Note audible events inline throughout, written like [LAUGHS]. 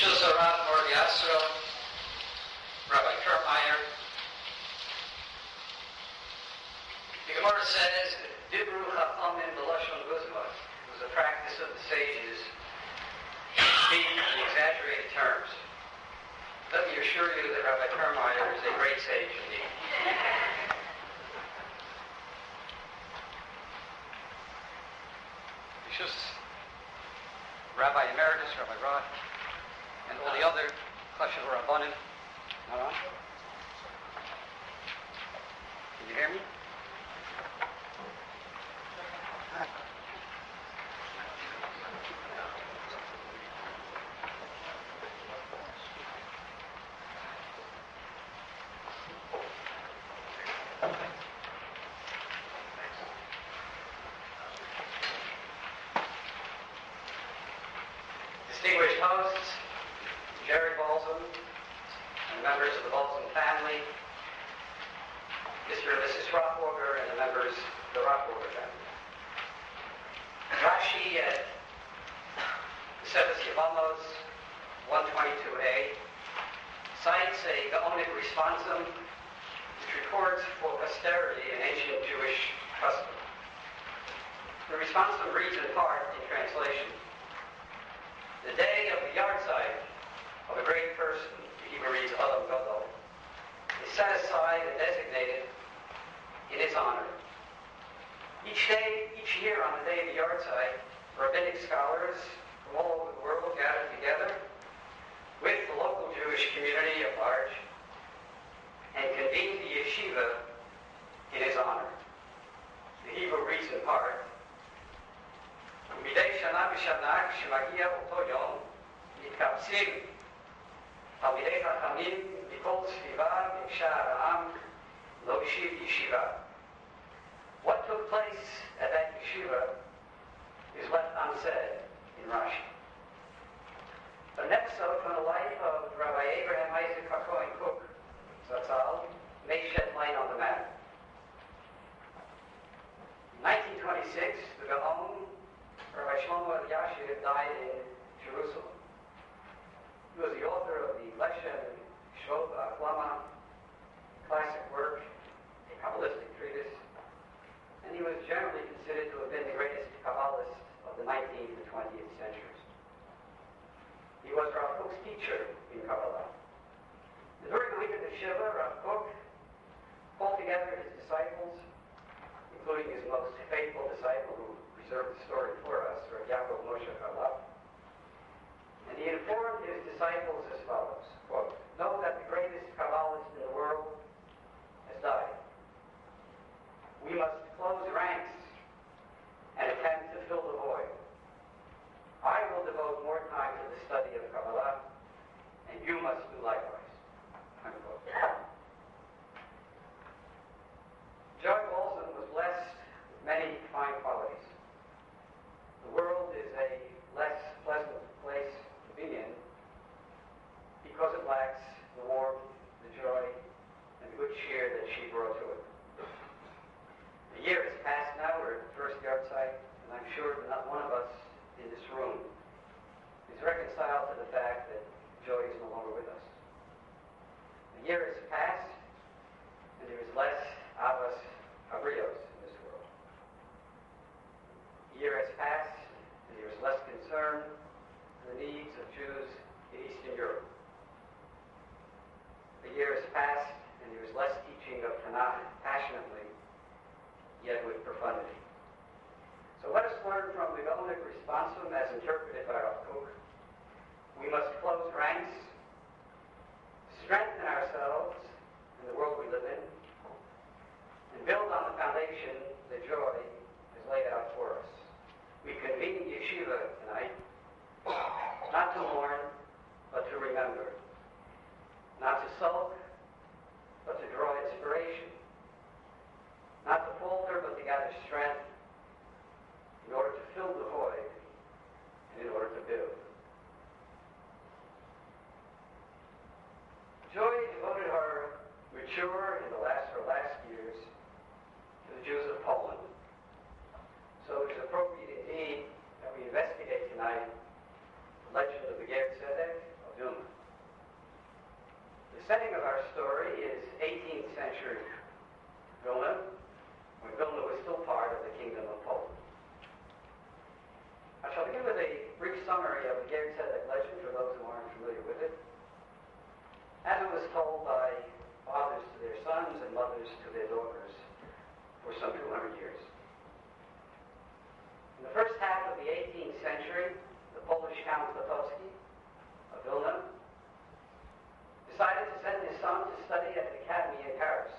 Shilsa Rav Mordiyasro, Rabbi Kurmeyer. The Gemara says, Dibru Chachamim B'Lashon Guzma was a practice of the sages speaking in exaggerated terms. Let me assure you that Rabbi Kurmeyer is a great sage indeed. Just Rabbi Emeritus, Rabbi Roth, and all the other Chashav Rabbanim. Can you hear me? Distinguished hosts, Jerry Balsam, and members of the Balsam family, Mr. and Mrs. Rockwater, and the members of the Rockwater family. Rashi at Seves 122a cites a Gaonic responsum which records for posterity an ancient Jewish custom. The responsum reads in part in translation. The day of the yahrzeit of a great person, the Hebrew reads Adam Gadol, is set aside and designated in his honor. Each day, each year on the day of the yahrzeit, rabbinic scholars all over the world gather together with the local Jewish community at large and convene the yeshiva in his honor. The Hebrew reads in part, ומדי שנה בשנה כשמגיע אותו יום מתקבצים תלמידי חכמים מכל סביבה בשער העם להושיב ישיבה. What took place at that yeshiva is left unsaid in episode from the life of Rabbi Abraham Isaac Cohen Kook, Zatzal, may shed light on the matter. In 1926, the Gaon Rabbi Shlomo Eliashiv died in Jerusalem. He was the author of the Leshem Shov Lama classic work, a Kabbalistic treatise, and he was generally considered to have been the greatest Kabbalist of the 19th and 20th centuries. He was Rav Kook's teacher in Kabbalah. And during the week of the Shiva, Rav Kook called together his disciples, including his most faithful disciple who preserved the story for us, Rav Yaakov Moshe Charlap. And he informed his disciples as follows, quote, Know that the greatest Kabbalist in the world has died. We must close ranks and attempt to fill the void. I will devote more time to the study of Kabbalah, and you must do likewise. Unquote. Joy Olson was blessed with many fine qualities. The world is a less pleasant place to be in because it lacks the warmth, the joy, and the good cheer that she brought to it. A year has passed now, we're at the first yahrzeit, and I'm sure that not one of us in this room is reconciled to the fact that joy is no longer with us. A year has passed, and there is less Ahavas Habrios in this world. A year has passed, and there is less concern for the needs of Jews in Eastern Europe. A year has passed, and there is less teaching of Tanakh passionately, yet with profundity. So let us learn from the Gaonic responsum as interpreted by Rav Kook. We must close ranks, strengthen ourselves in the world we live in, and build on the foundation that joy has laid out for us. We convene yeshiva tonight, not to mourn, but to remember. Not to sulk, but to draw inspiration. Not to falter, but to gather strength in order to fill the void and in order to build. Joy devoted her mature in the last her last years to the Jews of Poland. So it is the of the setting of our story is 18th century Vilna, when Vilna was still part of the Kingdom of Poland. I shall begin with a brief summary of the Ger Tzedek legend for those who aren't familiar with it. As it was told by fathers to their sons and mothers to their daughters for some 200 years. In the first half of the 18th century, the Polish Count Potocki Vilna decided to send his son to study at an academy in Paris.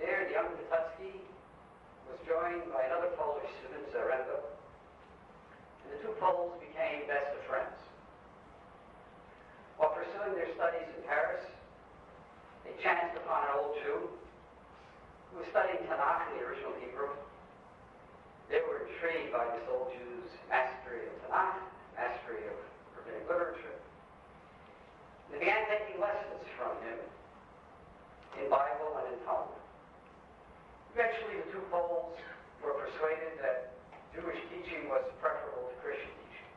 There, the young Potocki was joined by another Polish student, Zaremba, and the two Poles became best of friends. While pursuing their studies in Paris, they chanced upon an old Jew who was studying Tanakh in the original Hebrew. They were intrigued by this old Jew's mastery of Tanakh, mastery of literature. They began taking lessons from him in Bible and in Talmud. Eventually, the two Poles were persuaded that Jewish teaching was preferable to Christian teaching.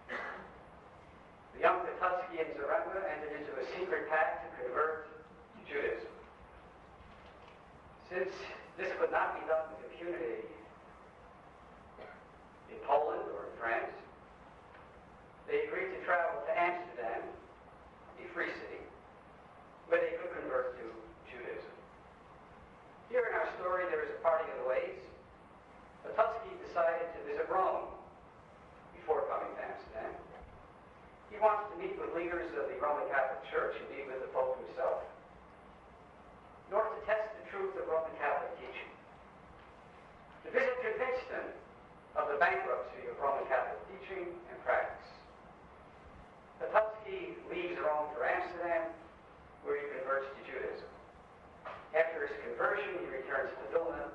The young Potocki and Zaremba entered into a secret pact to convert to Judaism. Since this could not be done with impunity in Poland or in France, they agreed to travel to Amsterdam, a free city, where they could convert to Judaism. Here in our story, there is a parting of the ways. Potocki decided to visit Rome before coming to Amsterdam. He wants to meet with leaders of the Roman Catholic Church and meet with the Pope himself in order to test the truth of Roman Catholic teaching. The visit convinced him of the bankruptcy of Roman Catholic teaching and practice. Potocki leaves Rome for Amsterdam, where he converts to Judaism. After his conversion, he returns to Vilna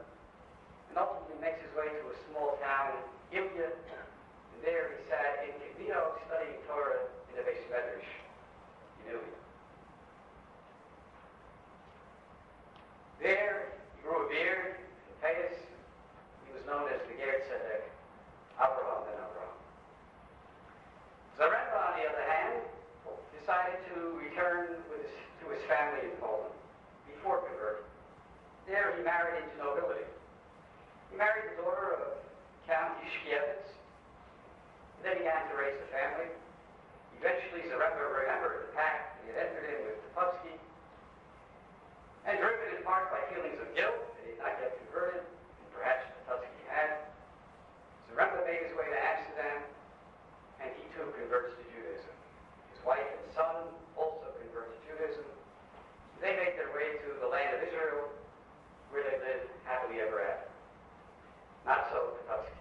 and ultimately makes his way to a small town, Ilya, and there he sat in incognito studying Torah in the Beis Medrash in Ilya. There, he grew a beard, and pious. He was known as the Ger Tzedek, Abraham ben Abraham. Zaremba, on the other to return with his, to his family in Poland before converting. There he married into nobility. He married the daughter of Count Yushkiewicz, then began to raise the family. Eventually, Zaremba remembered the pact he had entered in with Potocki, and driven in part by feelings of guilt that he had not yet converted, and perhaps Potocki had, Zaremba made his way to Amsterdam, and he too converts to Judaism. His wife and son also They make their way to the land of Israel, where they live happily ever after. Not so Potocki.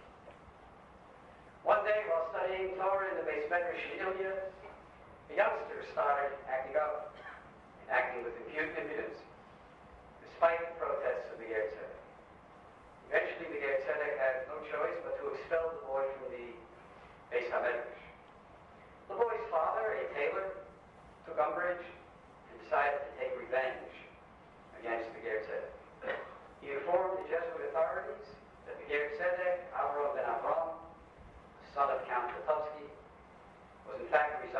One day, while studying Torah in the Beis Medrash in Ilya, a youngster started acting up and acting with impudence despite the protests of the Tzedek. Eventually, the Tzedek had no choice but to expel the boy from the Beis HaMedrash. The boy's father, a tailor, took umbrage decided to take revenge against the Ger He informed the Jesuit authorities that the Ger Tzedek, Avram ben Avram, son of Count Potocki, was in fact residing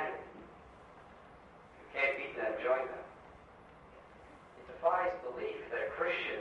standard. You can't beat them, join them. It defies belief that a Christian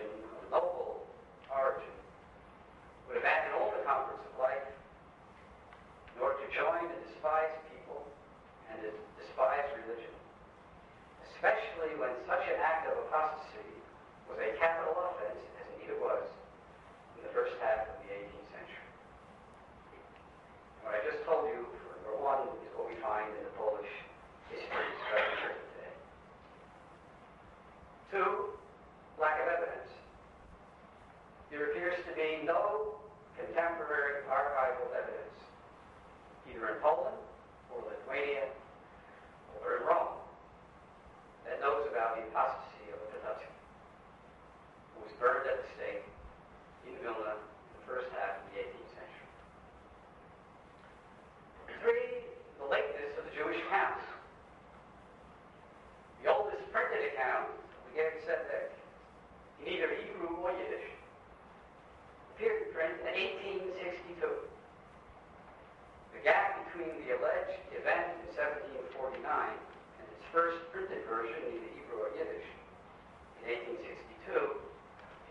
The gap between the alleged event in 1749 and its first printed version in Hebrew or Yiddish in 1862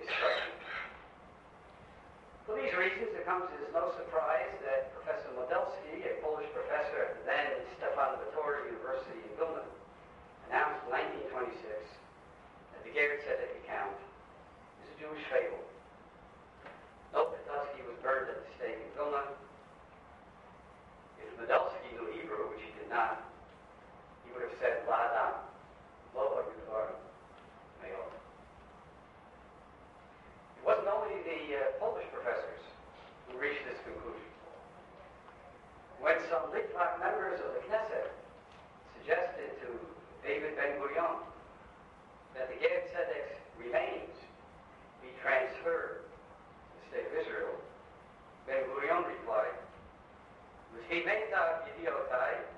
is striking. For these reasons, it comes as no surprise that Professor Modelski, a Polish professor at the then Stefan Batory University in Vilna, announced in 1926 that the Ger Tzedek account is a Jewish fable he would have said, Vada, Loba Yudorum, Mayor. It wasn't only the uh, Polish professors who reached this conclusion. When some Litvak members of the Knesset suggested to David Ben-Gurion that the Ger Tzedek's remains be transferred to the state of Israel, Ben-Gurion replied, V'chimeta yidiotai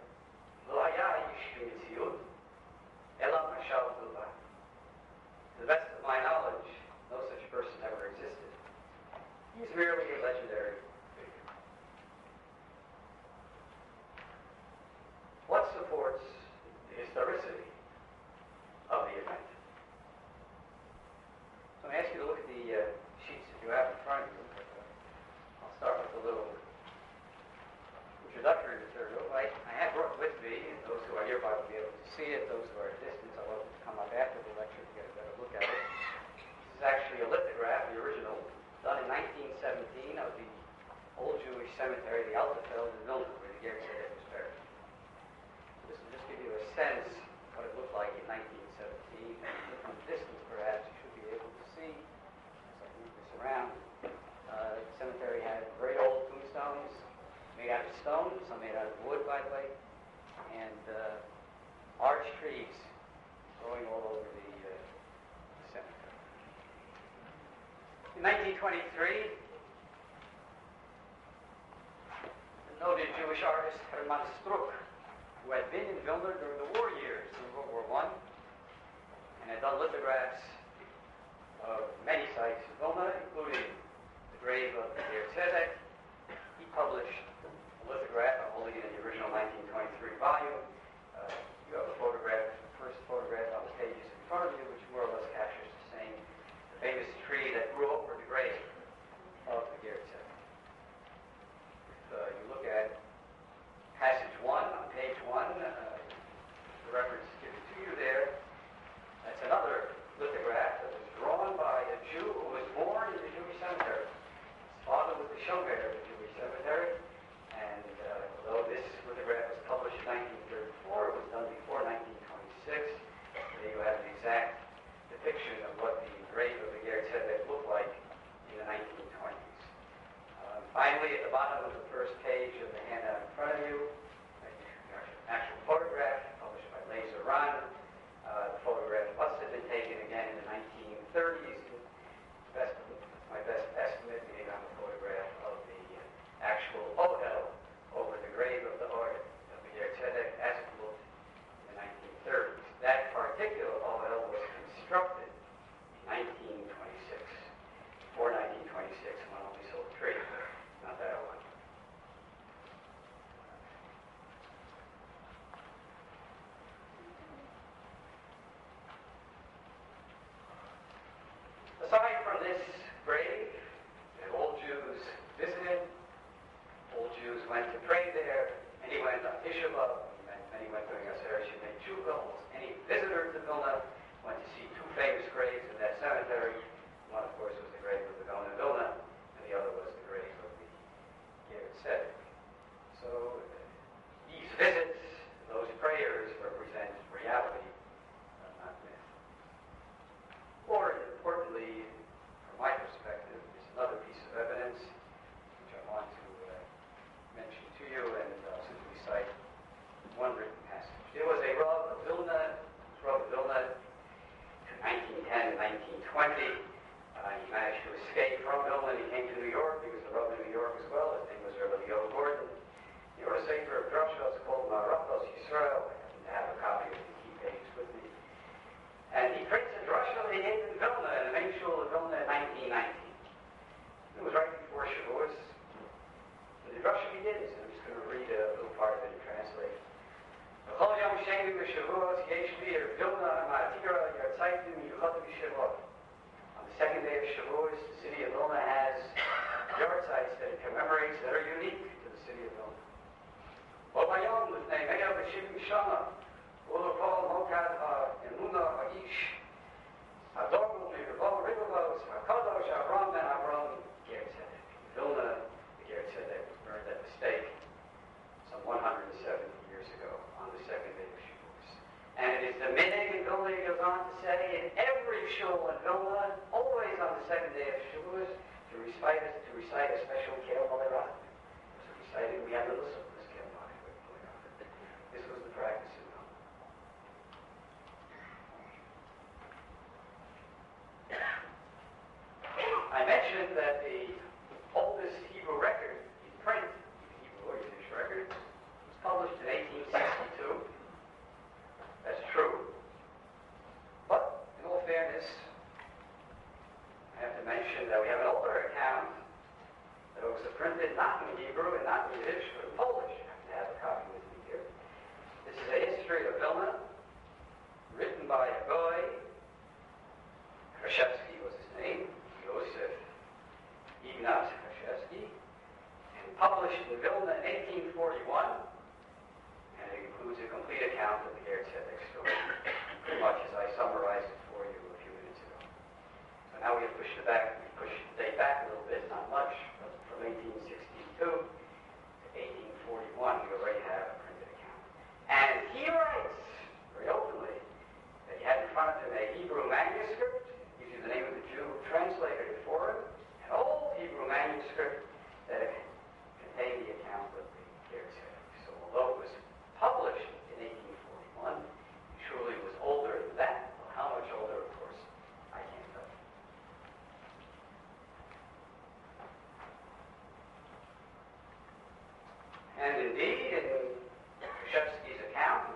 to the best of my knowledge, no such person ever existed. He is merely a legendary figure. What supports the historicity 1923, the noted Jewish artist Hermann Struck, who had been in Vilna during the war years in World War I and had done lithographs Yeshvi v'Shavuos Yeshvi er Vilna Ma'atira Yartzaitim Yuchatu Shavuot. On the second day of Shavuos, the city of Vilna has Yartzites that it commemorates that are unique to the city of Vilna. Obayom Lifnei Me'el B'Shivim Shana Ulapol Mokad Ha'emuna Ha'ish Adormu Mirvol Rivalos Ha'kadosh Avram and Avram Ger Tzedek. Vilna, the Ger burned at the stake some 170 years ago on the second day and it is the meaning of on to say in every shul and villa, always on the second day of Shavuos, to recite, a, to recite a special Kale Balerah. So recited, we had listen little this Kale This was the practice And indeed, in Shevsky's account,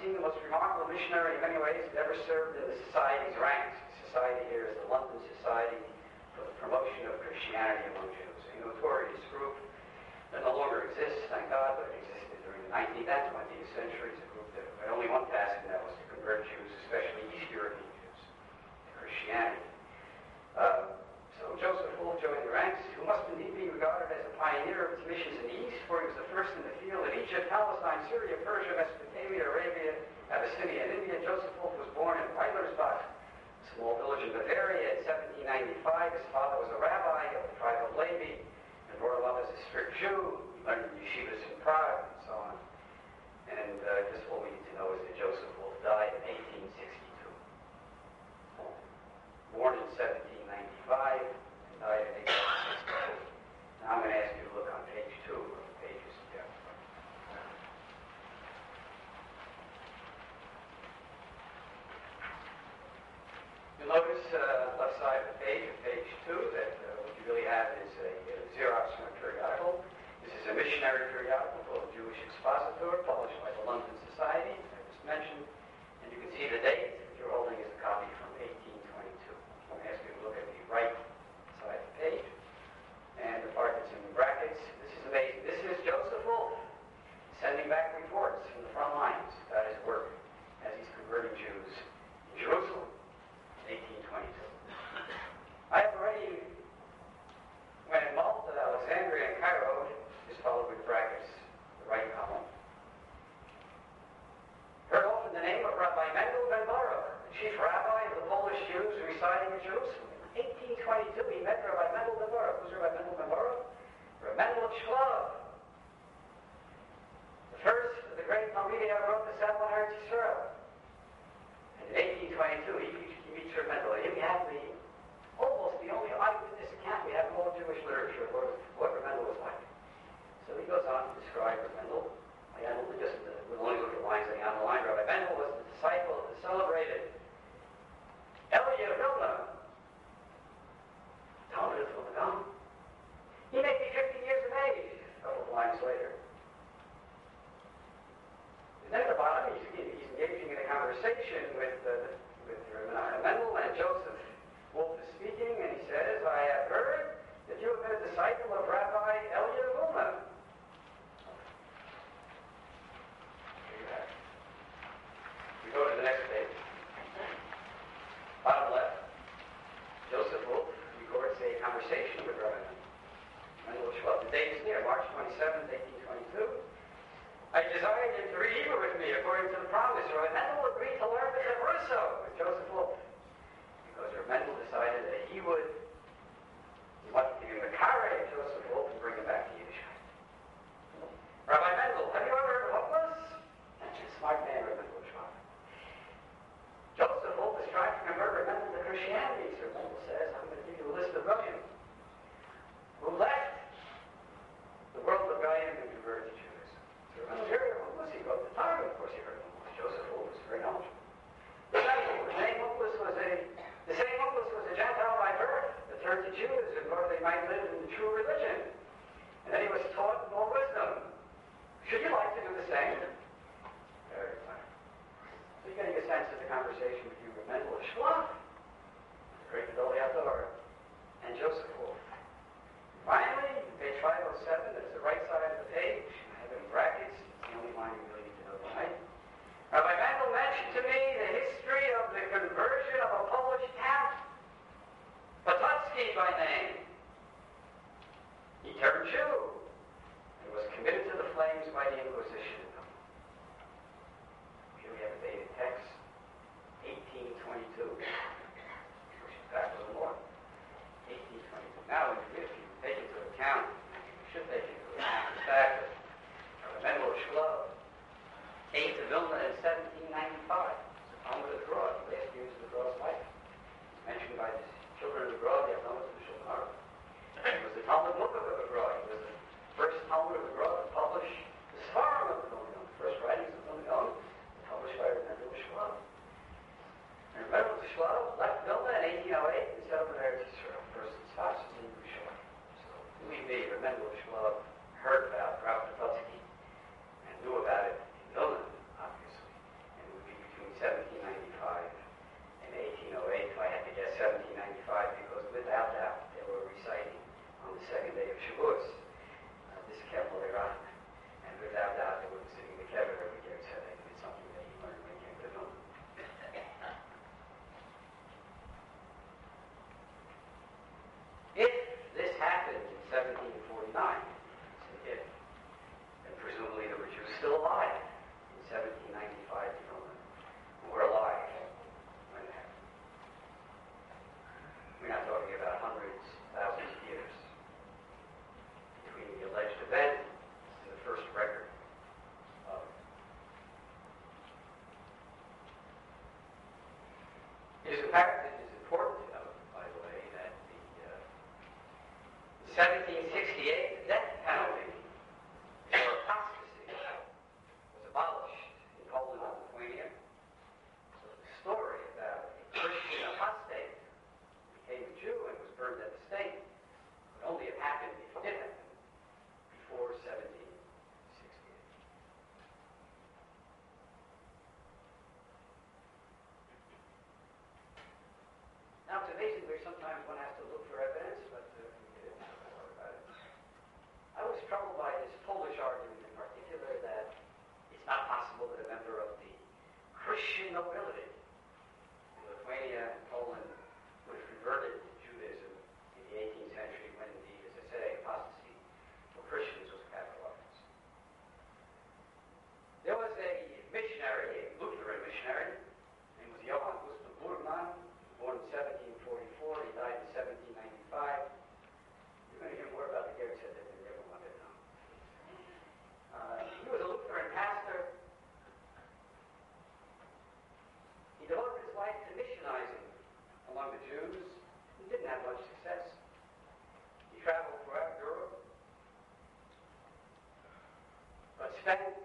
seen the most remarkable missionary in many ways that ever served in the society's ranks. The society here is the London Society for the Promotion of Christianity date is near, March 27, is the fact but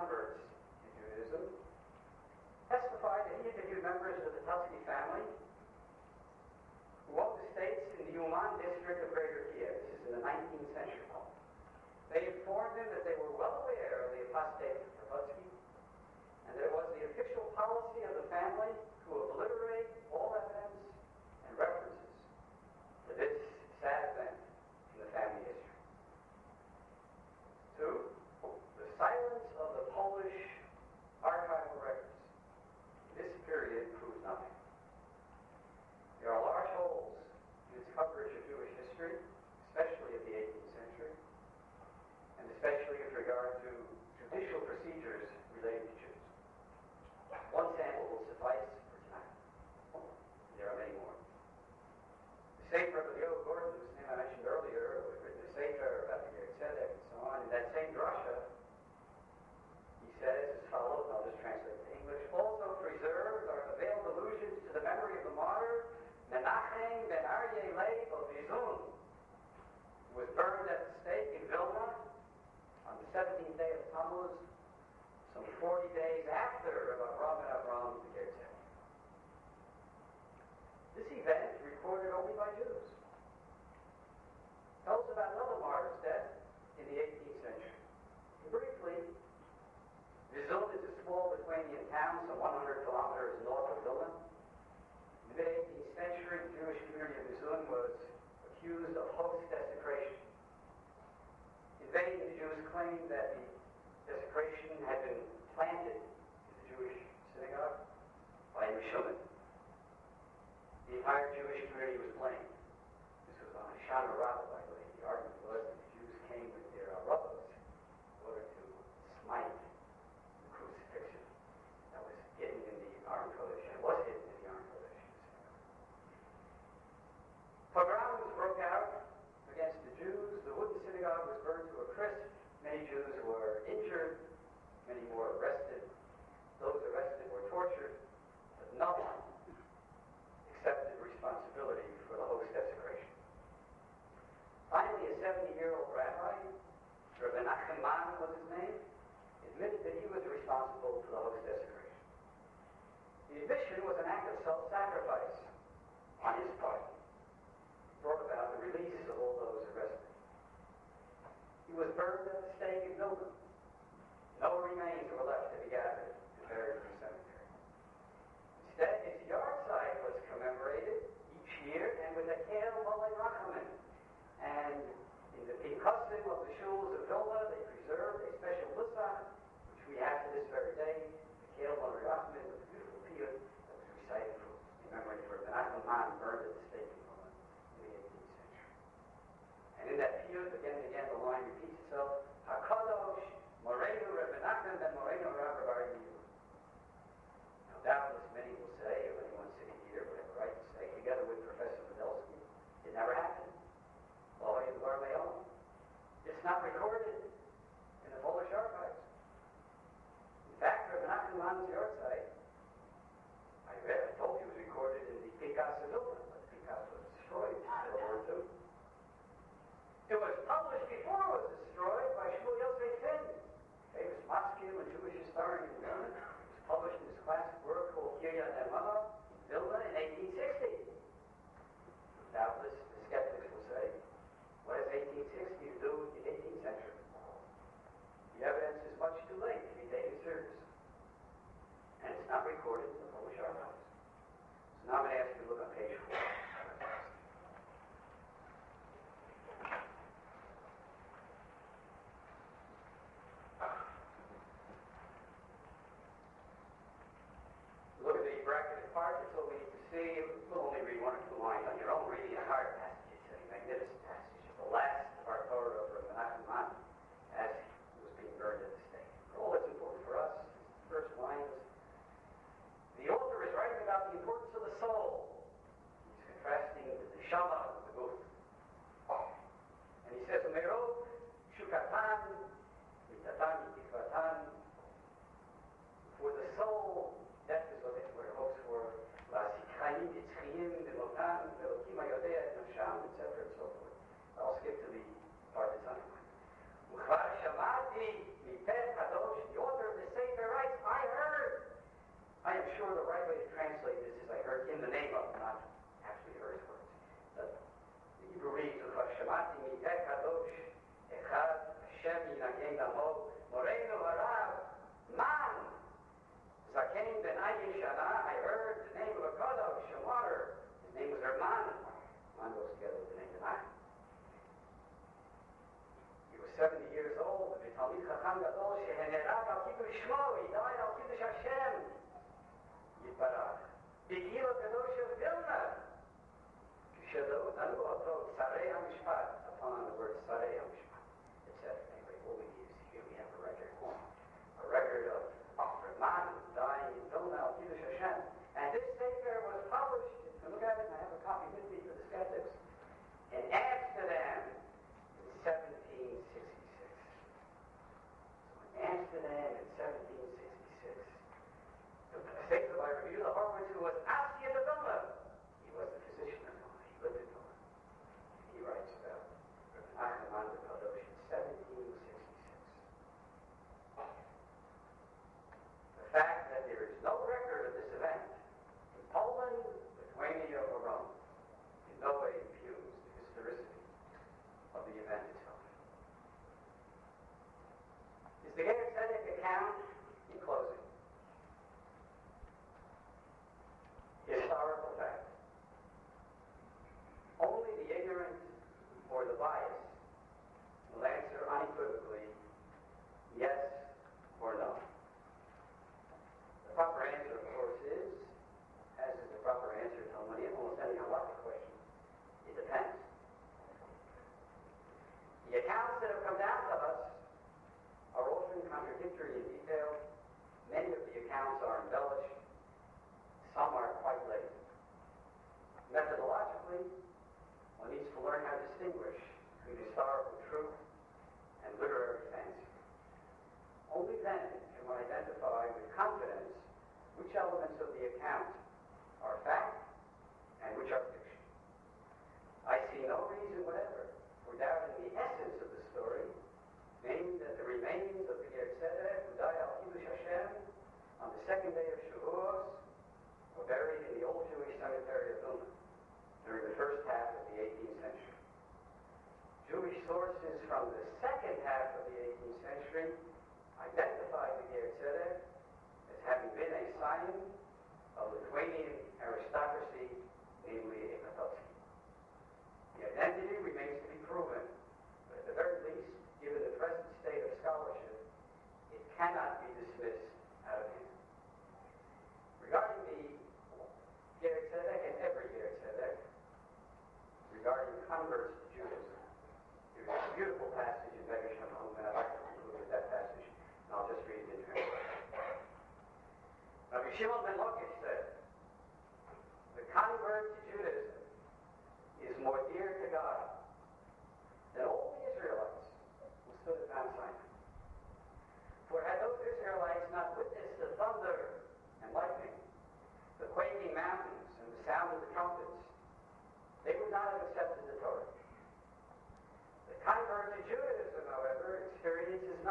converts rabbi, Rabbi Nachman was his name, admitted that he was responsible for the host desecration. The admission was an act of self-sacrifice on his part, brought about the release of all those arrested. He was burned at the stake in Milton. No remains were left to be gathered and buried in the cemetery. Instead, his yard site was commemorated each year and with a candle while they and the custom of the shuls of Vilna, they preserved a special listan, which we have to this very day, the Kale Mother Ahmed with a beautiful piyut that was recited in memory for Menachem Nachman burned at the stake in Vilna in the 18th century. And in that piyut, again and again, the line repeats itself, HaKadosh, Moreinu Reb Nachman and Moreinu Rabbi Bar Now doubtless many will say, or anyone sitting here would have a right to say, together with Professor Medelsky, it never happened. Boy and Gormeo. It's not recorded in the Polish archives. In fact, Rabinachin Hans Yortzai, I read, I told you it was recorded in the Picasso Dublin, but Picasso destroyed the words of it. It was published in bracketed parts, until we see, we'll only read one or two lines on your own reading at heart.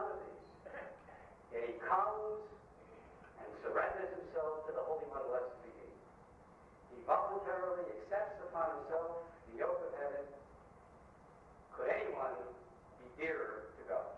[LAUGHS] Yet he comes and surrenders himself to the Holy One blessed be He. He voluntarily accepts upon himself the yoke of heaven. Could anyone be dearer to God?